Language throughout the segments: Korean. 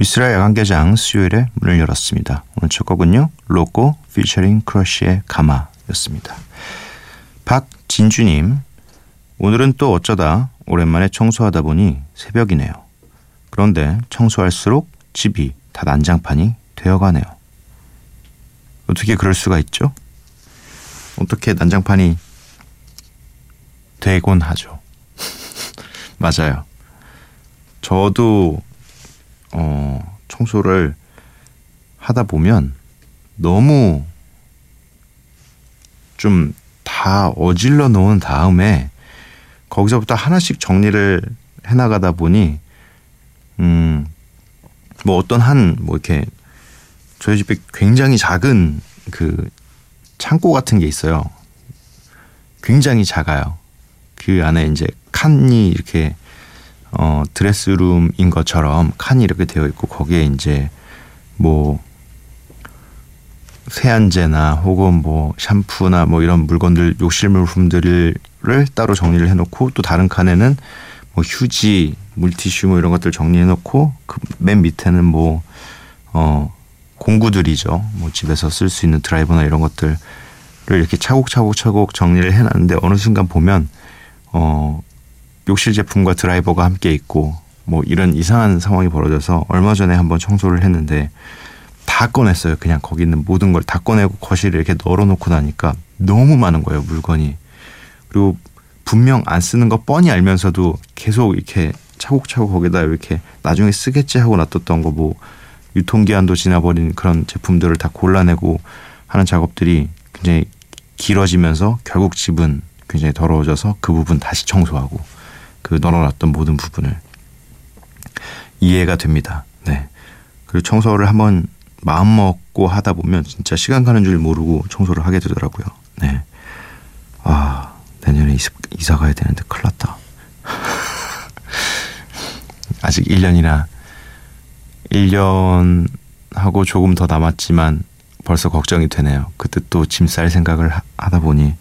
미스라 야간개장 수요일에 문을 열었습니다. 오늘 첫 곡은요. 로꼬 피처링 크러쉬의 가마였습니다. 박진주님 오늘은 또 어쩌다 오랜만에 청소하다 보니 새벽이네요. 그런데 청소할수록 집이 다 난장판이 되어가네요. 어떻게 그럴 수가 있죠? 어떻게 난장판이 되곤 하죠. 맞아요. 저도 어, 청소를 하다 보면 너무 좀 다 어질러 놓은 다음에 거기서부터 하나씩 정리를 해 나가다 보니 음 뭐 어떤 한 뭐 이렇게 저희 집에 굉장히 작은 그 창고 같은 게 있어요. 굉장히 작아요. 그 안에 이제 칸이 이렇게 어, 드레스룸인 것처럼 칸이 이렇게 되어 있고 거기에 이제 뭐 세안제나 혹은 뭐 샴푸나 뭐 이런 물건들 욕실 물품들을 따로 정리를 해놓고 또 다른 칸에는 뭐 휴지, 물티슈 뭐 이런 것들 정리해놓고 그 맨 밑에는 뭐 어, 공구들이죠. 뭐 집에서 쓸 수 있는 드라이버나 이런 것들을 이렇게 차곡차곡 차곡 정리를 해놨는데 어느 순간 보면 어 욕실 제품과 드라이버가 함께 있고 뭐 이런 이상한 상황이 벌어져서 얼마 전에 한번 청소를 했는데 다 꺼냈어요. 그냥 거기 있는 모든 걸 다 꺼내고 거실에 이렇게 널어놓고 나니까 너무 많은 거예요. 물건이. 그리고 분명 안 쓰는 거 뻔히 알면서도 계속 이렇게 차곡차곡 거기다 이렇게 나중에 쓰겠지 하고 놔뒀던 거 뭐 유통기한도 지나버린 그런 제품들을 다 골라내고 하는 작업들이 굉장히 길어지면서 결국 집은 굉장히 더러워져서 그 부분 다시 청소하고 그 널어놨던 모든 부분을 이해가 됩니다. 네. 그리고 청소를 한번 마음 먹고 하다 보면 진짜 시간 가는 줄 모르고 청소를 하게 되더라고요. 네. 아, 내년에 이사, 가야 되는데 큰일 났다. 아직 1년이나 1년 하고 조금 더 남았지만 벌써 걱정이 되네요. 그때 또 짐 쌀 생각을 하, 다 보니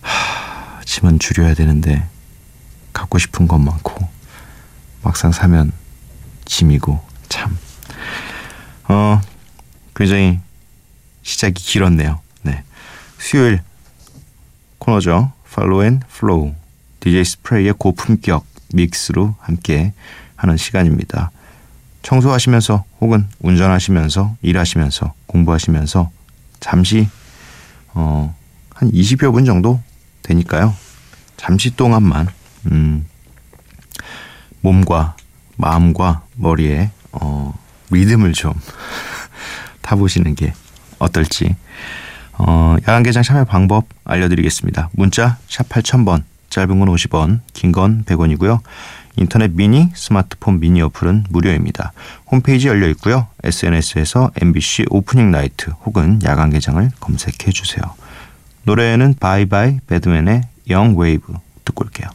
하, 짐은 줄여야 되는데 갖고 싶은 것 많고 막상 사면 짐이고 참 어, 굉장히 시작이 길었네요. 네. 수요일 코너죠. Follow and Flow. DJ 스프레이의 고품격 믹스로 함께 하는 시간입니다. 청소하시면서 혹은 운전하시면서 일하시면서 공부하시면서 잠시 어, 한 20여 분 정도 되니까요. 잠시 동안만 음, 몸과 마음과 머리에 어, 리듬을 좀 타보시는 게 어떨지 어, 야간개장 참여 방법 알려드리겠습니다. 문자 샵 8000번 짧은 건 50원 긴 건 100원이고요. 인터넷 미니 스마트폰 미니 어플은 무료입니다. 홈페이지 열려 있고요. SNS에서 MBC 오프닝 나이트 혹은 야간개장을 검색해 주세요. 노래는 바이바이 배드맨의 영 웨이브 듣고 올게요.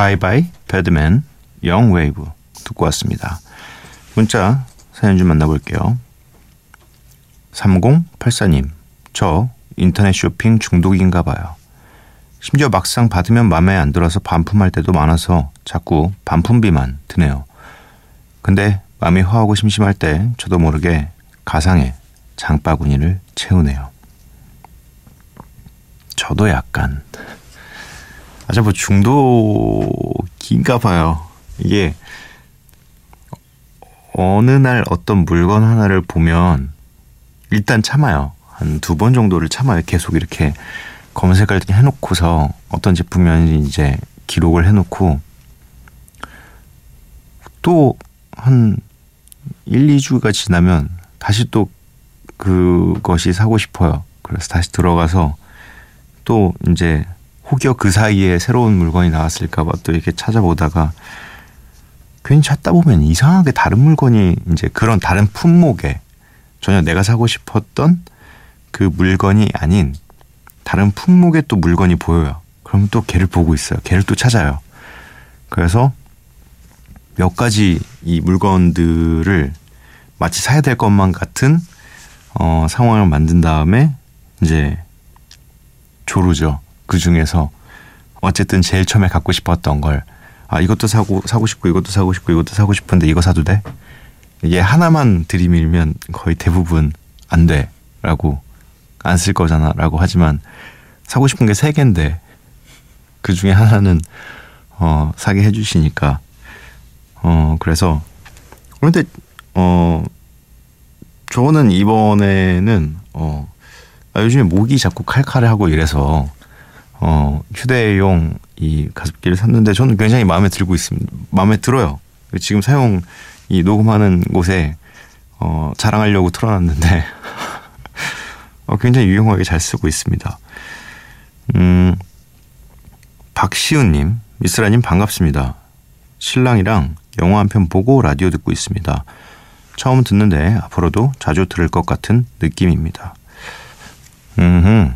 바이바이 배드맨 영 웨이브 듣고 왔습니다. 문자 사연 좀 만나볼게요. 3084님 저 인터넷 쇼핑 중독인가 봐요. 심지어 막상 받으면 마음에 안 들어서 반품할 때도 많아서 자꾸 반품비만 드네요. 근데 마음이 허하고 심심할 때 저도 모르게 가상의 장바구니를 채우네요. 저도 약간 아주 뭐 중독인가 봐요. 이게 어느 날 어떤 물건 하나를 보면 일단 참아요. 한 두 번 정도를 참아요. 계속 이렇게 검색을 해놓고서 어떤 제품이었는지 이제 기록을 해놓고 또 한 1, 2주가 지나면 다시 또 그것이 사고 싶어요. 그래서 다시 들어가서 또 이제 혹여 그 사이에 새로운 물건이 나왔을까봐 또 이렇게 찾아보다가 괜히 찾다 보면 이상하게 다른 물건이 이제 그런 다른 품목에 전혀 내가 사고 싶었던 그 물건이 아닌 다른 품목의 또 물건이 보여요. 그럼 또 걔를 보고 있어요. 걔를 또 찾아요. 그래서 몇 가지 이 물건들을 마치 사야 될 것만 같은 어, 상황을 만든 다음에 이제 조르죠. 그 중에서 어쨌든 제일 처음에 갖고 싶었던 걸 아, 이것도 사고, 사고 싶고, 이것도 사고 싶고, 이것도 사고 싶은데 이거 사도 돼? 이게 하나만 들이밀면 거의 대부분 안 돼. 라고, 안 쓸 거잖아. 라고 하지만, 사고 싶은 게 세 개인데, 그 중에 하나는, 어, 사게 해주시니까, 어, 그래서, 그런데, 어, 저는 이번에는, 어, 아, 요즘에 목이 자꾸 칼칼하고 이래서, 어, 휴대용 이 가습기를 샀는데 저는 굉장히 마음에 들고 있습니다. 마음에 들어요. 지금 사용 이 녹음하는 곳에 어, 자랑하려고 틀어놨는데 어, 굉장히 유용하게 잘 쓰고 있습니다. 음, 박시은님, 미스라님 반갑습니다. 신랑이랑 영화 한 편 보고 라디오 듣고 있습니다. 처음 듣는데 앞으로도 자주 들을 것 같은 느낌입니다. 음,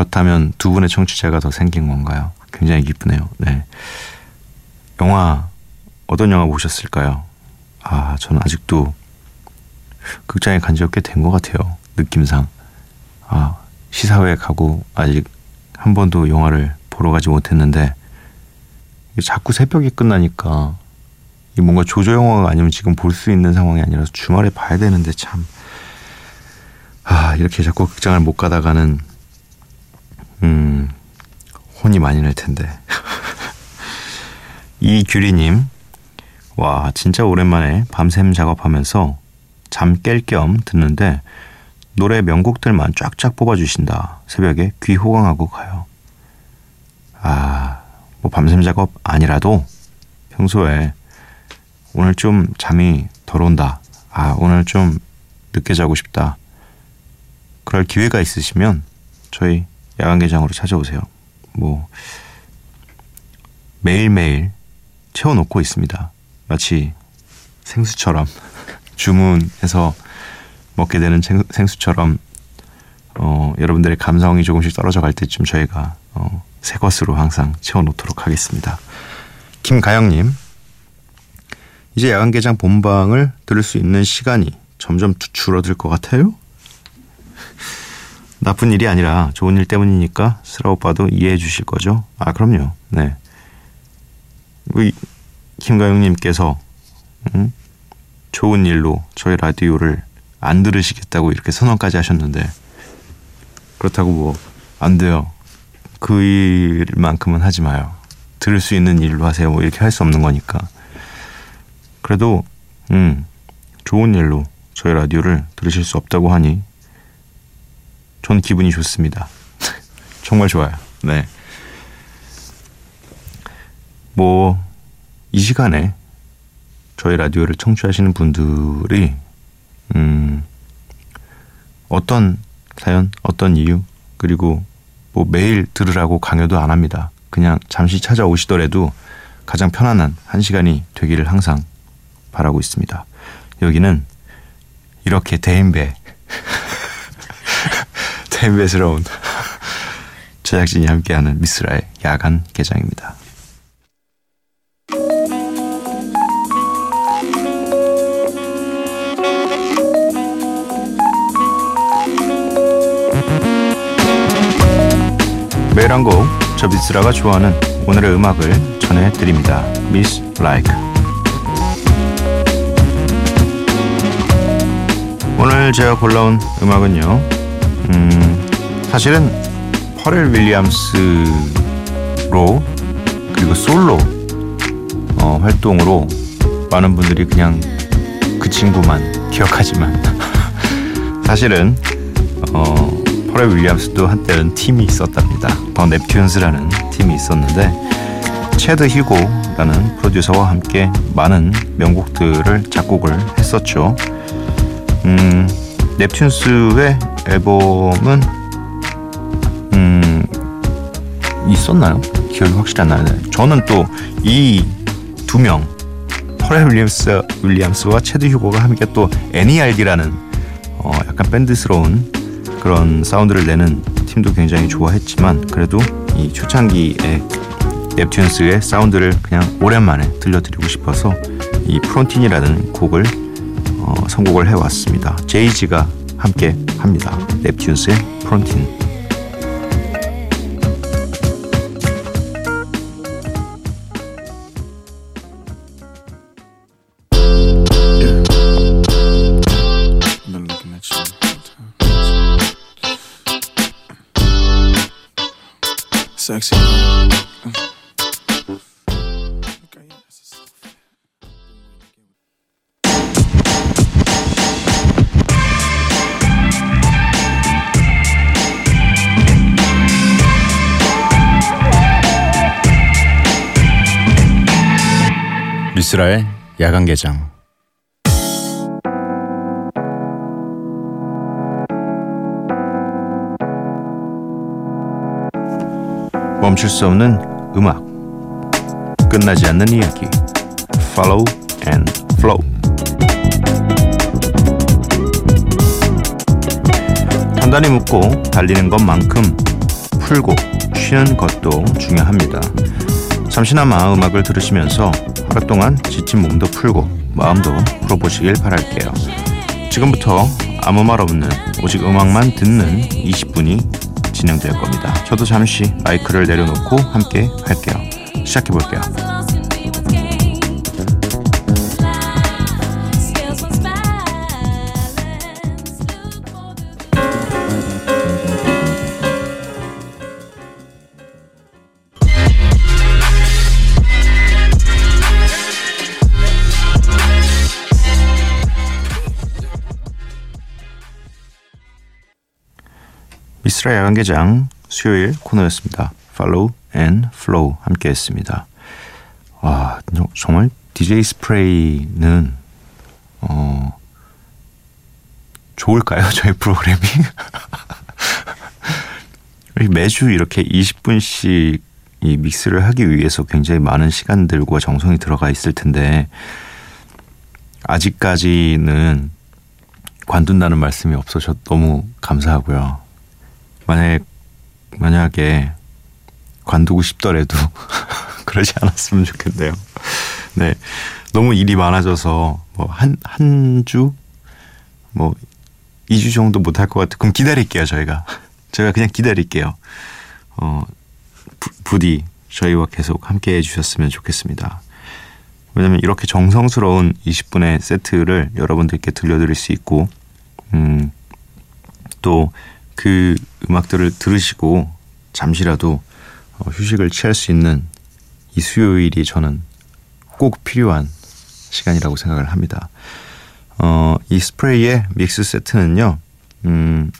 그렇다면 두 분의 청취자가 더 생긴 건가요? 굉장히 기쁘네요. 네. 영화 어떤 영화 보셨을까요? 아, 저는 아직도 극장에 간 지가 꽤 된 것 같아요. 느낌상. 아, 시사회 가고 아직 한 번도 영화를 보러 가지 못했는데 자꾸 새벽에 끝나니까 뭔가 조조 영화가 아니면 지금 볼 수 있는 상황이 아니라서 주말에 봐야 되는데 참. 아, 이렇게 자꾸 극장을 못 가다가는 음, 혼이 많이 날 텐데. 이규리님, 와, 진짜 오랜만에 밤샘 작업하면서 잠 깰 겸 듣는데 노래 명곡들만 쫙쫙 뽑아주신다. 새벽에 귀 호강하고 가요. 아, 뭐 밤샘 작업 아니라도 평소에 오늘 좀 잠이 덜 온다. 아, 오늘 좀 늦게 자고 싶다. 그럴 기회가 있으시면 저희 야간 개장으로 찾아오세요. 뭐 매일매일 채워놓고 있습니다. 마치 생수처럼 주문해서 먹게 되는 생수처럼 어, 여러분들의 감성이 조금씩 떨어져 갈 때쯤 저희가 어, 새 것으로 항상 채워놓도록 하겠습니다. 김가영님, 이제 야간 개장 본방을 들을 수 있는 시간이 점점 줄어들 것 같아요. 나쁜 일이 아니라 좋은 일 때문이니까 슬아 오빠도 이해해 주실 거죠? 아, 그럼요. 네. 우리 김가영님께서 음? 좋은 일로 저희 라디오를 안 들으시겠다고 이렇게 선언까지 하셨는데 그렇다고 뭐 안 돼요. 그 일만큼은 하지 마요. 들을 수 있는 일로 하세요. 뭐 이렇게 할 수 없는 거니까. 그래도 음 좋은 일로 저희 라디오를 들으실 수 없다고 하니 전 기분이 좋습니다. 정말 좋아요. 네. 뭐, 이 시간에 저희 라디오를 청취하시는 분들이, 음, 어떤 사연, 어떤 이유, 그리고 뭐 매일 들으라고 강요도 안 합니다. 그냥 잠시 찾아오시더라도 가장 편안한 한 시간이 되기를 항상 바라고 있습니다. 여기는 이렇게 대인배 템베스러운 제작진이 함께하는 미스라의 야간 개장입니다. 매일 한 곡, 저 미스라가 좋아하는 오늘의 음악을 전해드립니다. 미스 라이크 오늘 제가 골라온 음악은요. 음, 사실은 퍼렐 윌리엄스로 그리고 솔로 어, 활동으로 많은 분들이 그냥 그 친구만 기억하지만 사실은 어, 퍼렐 윌리엄스도 한때는 팀이 있었답니다. 더 넵튠스라는 팀이 있었는데 채드 휴고라는 프로듀서와 함께 많은 명곡들을 작곡을 했었죠. 음, 넵튠스의 앨범은 있었나요? 기억이 확실히 안 나는데 저는 또 이 두 명 퍼렐 윌리엄스 윌리엄스와 채드 휴고가 함께 또 NERD라는 어 약간 밴드스러운 그런 사운드를 내는 팀도 굉장히 좋아했지만 그래도 이 초창기에 넵튠스의 사운드를 그냥 오랜만에 들려드리고 싶어서 이 프론틴이라는 곡을 어, 선곡을 해왔습니다. 제이지가 함께 합니다. 넵튠스의 프론틴. 미스라의 야간 개장. 멈출 수 없는 음악. 끝나지 않는 이야기. Follow and Flow. 단단히 묶고 달리는 것만큼 풀고 쉬는 것도 중요합니다. 잠시나마 음악을 들으시면서 하루 동안 지친 몸도 풀고 마음도 풀어보시길 바랄게요. 지금부터 아무 말 없는 오직 음악만 듣는 20분이 진행될 겁니다. 저도 잠시 마이크를 내려놓고 함께 할게요. 시작해 볼게요. 미스라 야간개장 수요일 코너였습니다. Follow and Flow 함께 했습니다. 와, 정말 DJ 스프레이는, 어, 좋을까요? 저희 프로그램이? 매주 이렇게 20분씩 이 믹스를 하기 위해서 굉장히 많은 시간들과 정성이 들어가 있을 텐데, 아직까지는 관둔다는 말씀이 없어서 너무 감사하고요. 만약에 만약에 관두고 싶더라도 그러지 않았으면 좋겠네요. 네. 너무 일이 많아져서 뭐 한 한 주 뭐 2주 정도 못 할 것 같아. 그럼 기다릴게요, 저희가. 저희가 그냥 기다릴게요. 어 부, 부디 저희와 계속 함께 해 주셨으면 좋겠습니다. 왜냐면 이렇게 정성스러운 20분의 세트를 여러분들께 들려드릴 수 있고 음 또 그 음악들을 들으시고 잠시라도 어, 휴식을 취할 수 있는 이 수요일이 저는 꼭 필요한 시간이라고 생각을 합니다. 어, 이 스프레이의 믹스 세트는요, 음,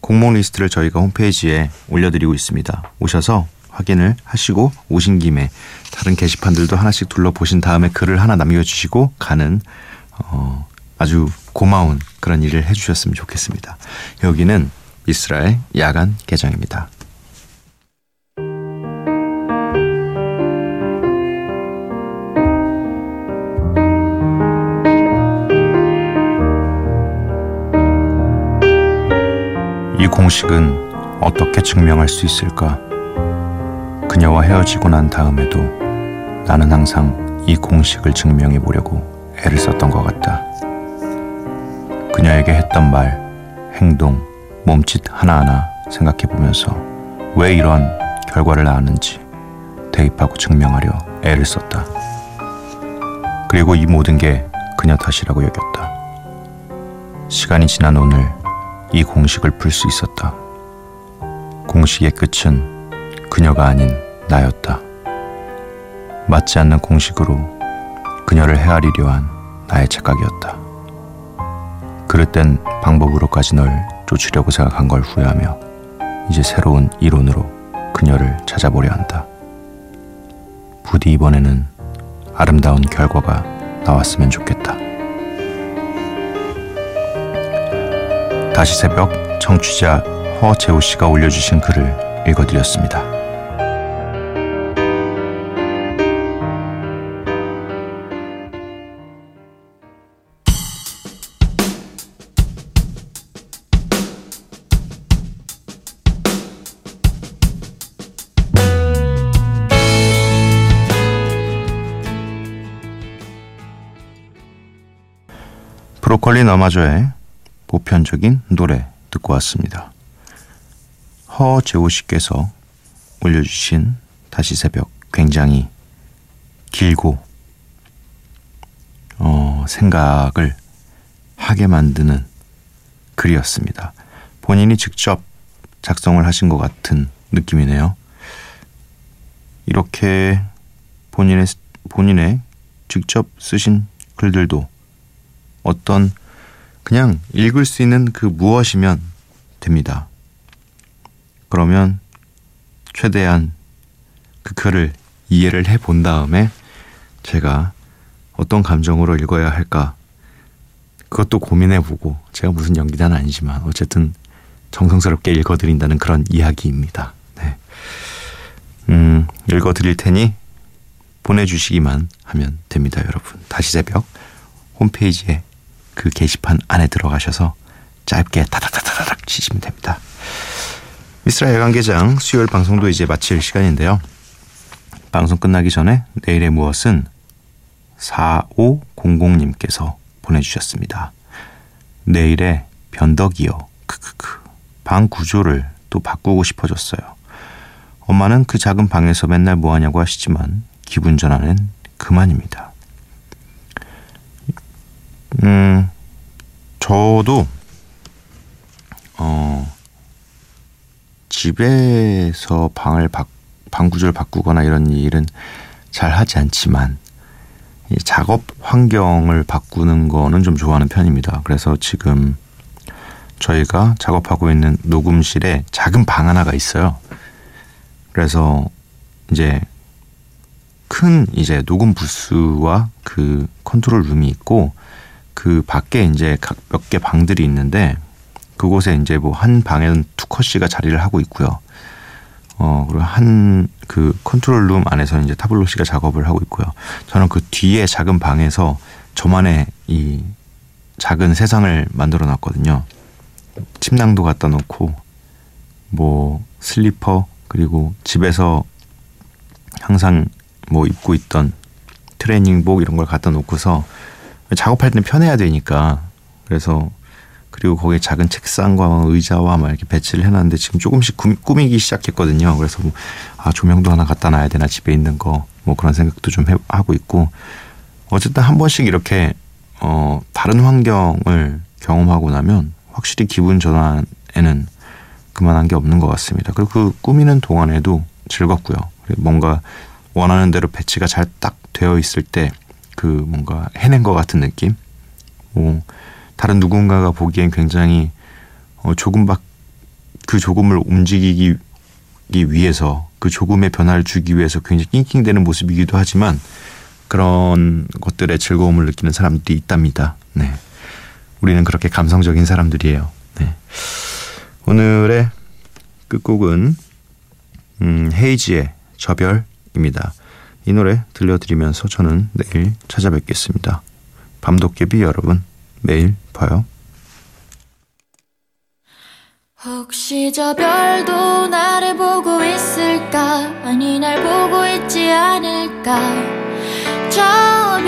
공목 리스트를 저희가 홈페이지에 올려드리고 있습니다. 오셔서 확인을 하시고 오신 김에 다른 게시판들도 하나씩 둘러보신 다음에 글을 하나 남겨주시고 가는 어, 아주 고마운 그런 일을 해주셨으면 좋겠습니다. 여기는 이스라엘 야간 개장입니다. 이 공식은 어떻게 증명할 수 있을까? 그녀와 헤어지고 난 다음에도 나는 항상 이 공식을 증명해 보려고 애를 썼던 것 같다. 그녀에게 했던 말, 행동, 몸짓 하나하나 생각해 보면서 왜 이런 결과를 낳았는지 대입하고 증명하려 애를 썼다. 그리고 이 모든 게 그녀 탓이라고 여겼다. 시간이 지난 오늘 이 공식을 풀 수 있었다. 공식의 끝은 그녀가 아닌 나였다. 맞지 않는 공식으로 그녀를 헤아리려 한 나의 착각이었다. 그릇된 방법으로까지 널 쫓으려고 생각한 걸 후회하며 이제 새로운 이론으로 그녀를 찾아보려 한다. 부디 이번에는 아름다운 결과가 나왔으면 좋겠다. 다시 새벽 청취자 허재호 씨가 올려주신 글을 읽어드렸습니다. 브로콜리 너마저의 보편적인 노래 듣고 왔습니다. 허재호 씨께서 올려주신 다시 새벽 굉장히 길고 어, 생각을 하게 만드는 글이었습니다. 본인이 직접 작성을 하신 것 같은 느낌이네요. 이렇게 본인의 본인의 직접 쓰신 글들도 어떤 그냥 읽을 수 있는 그 무엇이면 됩니다. 그러면 최대한 그 글을 이해를 해 본 다음에 제가 어떤 감정으로 읽어야 할까 그것도 고민해 보고 제가 무슨 연기자는 아니지만 어쨌든 정성스럽게 읽어드린다는 그런 이야기입니다. 네. 음, 읽어드릴 테니 보내주시기만 하면 됩니다, 여러분. 다시 새벽 홈페이지에 그 게시판 안에 들어가셔서 짧게 다다다다닥 치시면 됩니다. 미스라 야간개장 수요일 방송도 이제 마칠 시간인데요. 방송 끝나기 전에 내일의 무엇은 4500님께서 보내주셨습니다. 내일의 변덕이요. 크크크. 방 구조를 또 바꾸고 싶어졌어요. 엄마는 그 작은 방에서 맨날 뭐하냐고 하시지만 기분 전환은 그만입니다. 음, 저도 어 집에서 방을 바, 방 구조를 바꾸거나 이런 일은 잘 하지 않지만 작업 환경을 바꾸는 거는 좀 좋아하는 편입니다. 그래서 지금 저희가 작업하고 있는 녹음실에 작은 방 하나가 있어요. 그래서 이제 큰 이제 녹음 부스와 그 control room이 있고 그 밖에 이제 각 몇 개 방들이 있는데 그곳에 이제 뭐 한 방에는 투컷 씨가 자리를 하고 있고요. 어, 그리고 한 그 control room 안에서는 이제 타블로 씨가 작업을 하고 있고요. 저는 그 뒤에 작은 방에서 저만의 이 작은 세상을 만들어 놨거든요. 침낭도 갖다 놓고 뭐 슬리퍼 그리고 집에서 항상 뭐 입고 있던 트레이닝복 이런 걸 갖다 놓고서 작업할 때는 편해야 되니까 그래서 그리고 거기에 작은 책상과 의자와 막 이렇게 배치를 해놨는데 지금 조금씩 꾸미기 시작했거든요. 그래서 뭐, 아 조명도 하나 갖다 놔야 되나 집에 있는 거 뭐 그런 생각도 좀 해, 하고 있고 어쨌든 한 번씩 이렇게 어 다른 환경을 경험하고 나면 확실히 기분 전환에는 그만한 게 없는 것 같습니다. 그리고 그 꾸미는 동안에도 즐겁고요. 뭔가 원하는 대로 배치가 잘 딱 되어 있을 때 그 뭔가 해낸 것 같은 느낌. 뭐 다른 누군가가 보기엔 굉장히 어 조금밖 그 조금을 움직이기 위해서 그 조금의 변화를 주기 위해서 굉장히 낑낑대는 모습이기도 하지만 그런 것들의 즐거움을 느끼는 사람들이 있답니다. 네. 우리는 그렇게 감성적인 사람들이에요. 네. 오늘의 끝곡은 음, 헤이지의 저별입니다. 이 노래 들려드리면서 저는 내일 찾아뵙겠습니다. 밤도깨비 여러분, 매일 봐요. 혹시 저 별도 나를 보고 있을까? 아니, 날 보고 있지 않을까? 저